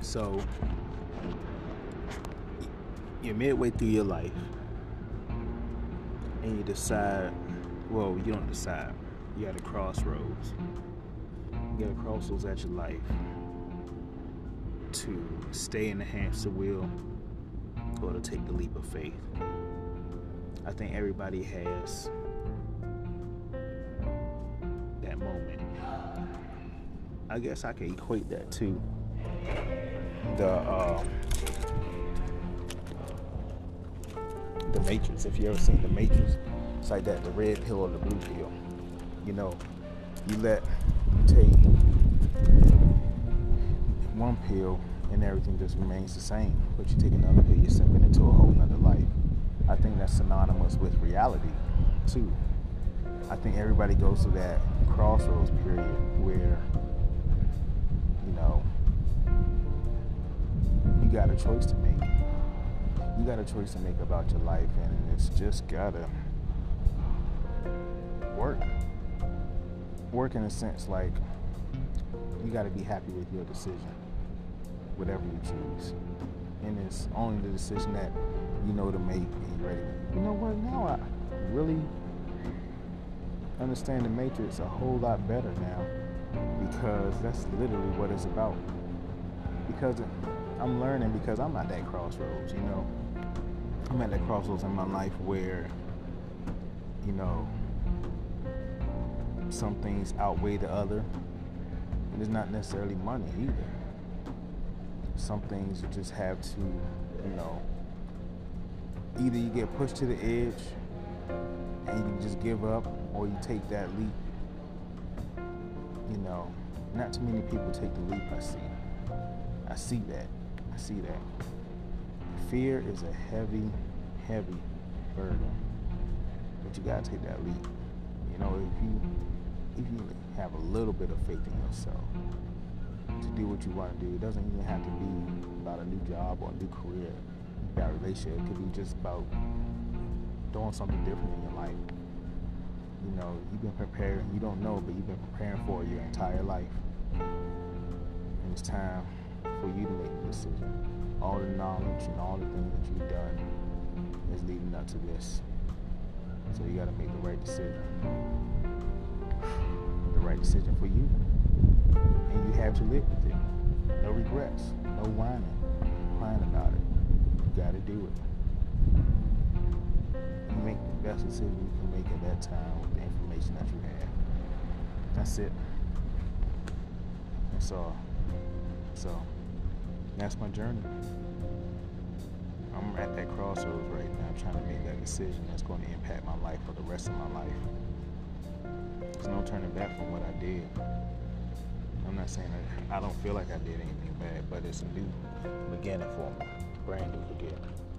So you're midway through your life and you decide, well, you don't decide. You got a crossroads. You got a crossroads at your life to stay in the hamster wheel or to take the leap of faith. I think everybody has that moment. I guess I can equate that to the uh, the Matrix. If you ever seen the Matrix, it's like that: the red pill or the blue pill. You know, you let you take one pill and everything just remains the same, but you take another pill, you're stepping into a whole nother life. I think that's synonymous with reality too. I think everybody goes through that crossroads period where, got a choice to make. You got a choice to make about your life, and it's just gotta work. Work in a sense like you gotta be happy with your decision, whatever you choose. And it's only the decision that you know to make and you're ready. You know what? Now I really understand the Matrix a whole lot better now because that's literally what it's about. Because I'm learning because I'm at that crossroads, you know. I'm at that crossroads in my life where, you know, some things outweigh the other. And it's not necessarily money either. Some things you just have to, you know, either you get pushed to the edge and you just give up or you take that leap. You know, not too many people take the leap, I see. I see that. See that. Fear is a heavy, heavy burden. But you gotta take that leap. You know, if you if you have a little bit of faith in yourself to do what you want to do, it doesn't even have to be about a new job or a new career, about relationship. It could be just about doing something different in your life. You know, you've been preparing, you don't know, but you've been preparing for your entire life. And it's time for you to make the decision. All the knowledge and all the things that you've done is leading up to this. So you got to make the right decision. The right decision for you. And you have to live with it. No regrets, no whining, crying about it. You got to do it. You make the best decision you can make at that time with the information that you have. That's it. That's all. So, that's my journey. I'm at that crossroads right now, trying to make that decision that's going to impact my life for the rest of my life. There's no turning back from what I did. I'm not saying that I don't feel like I did anything bad, but it's a new beginning for me, brand new beginning.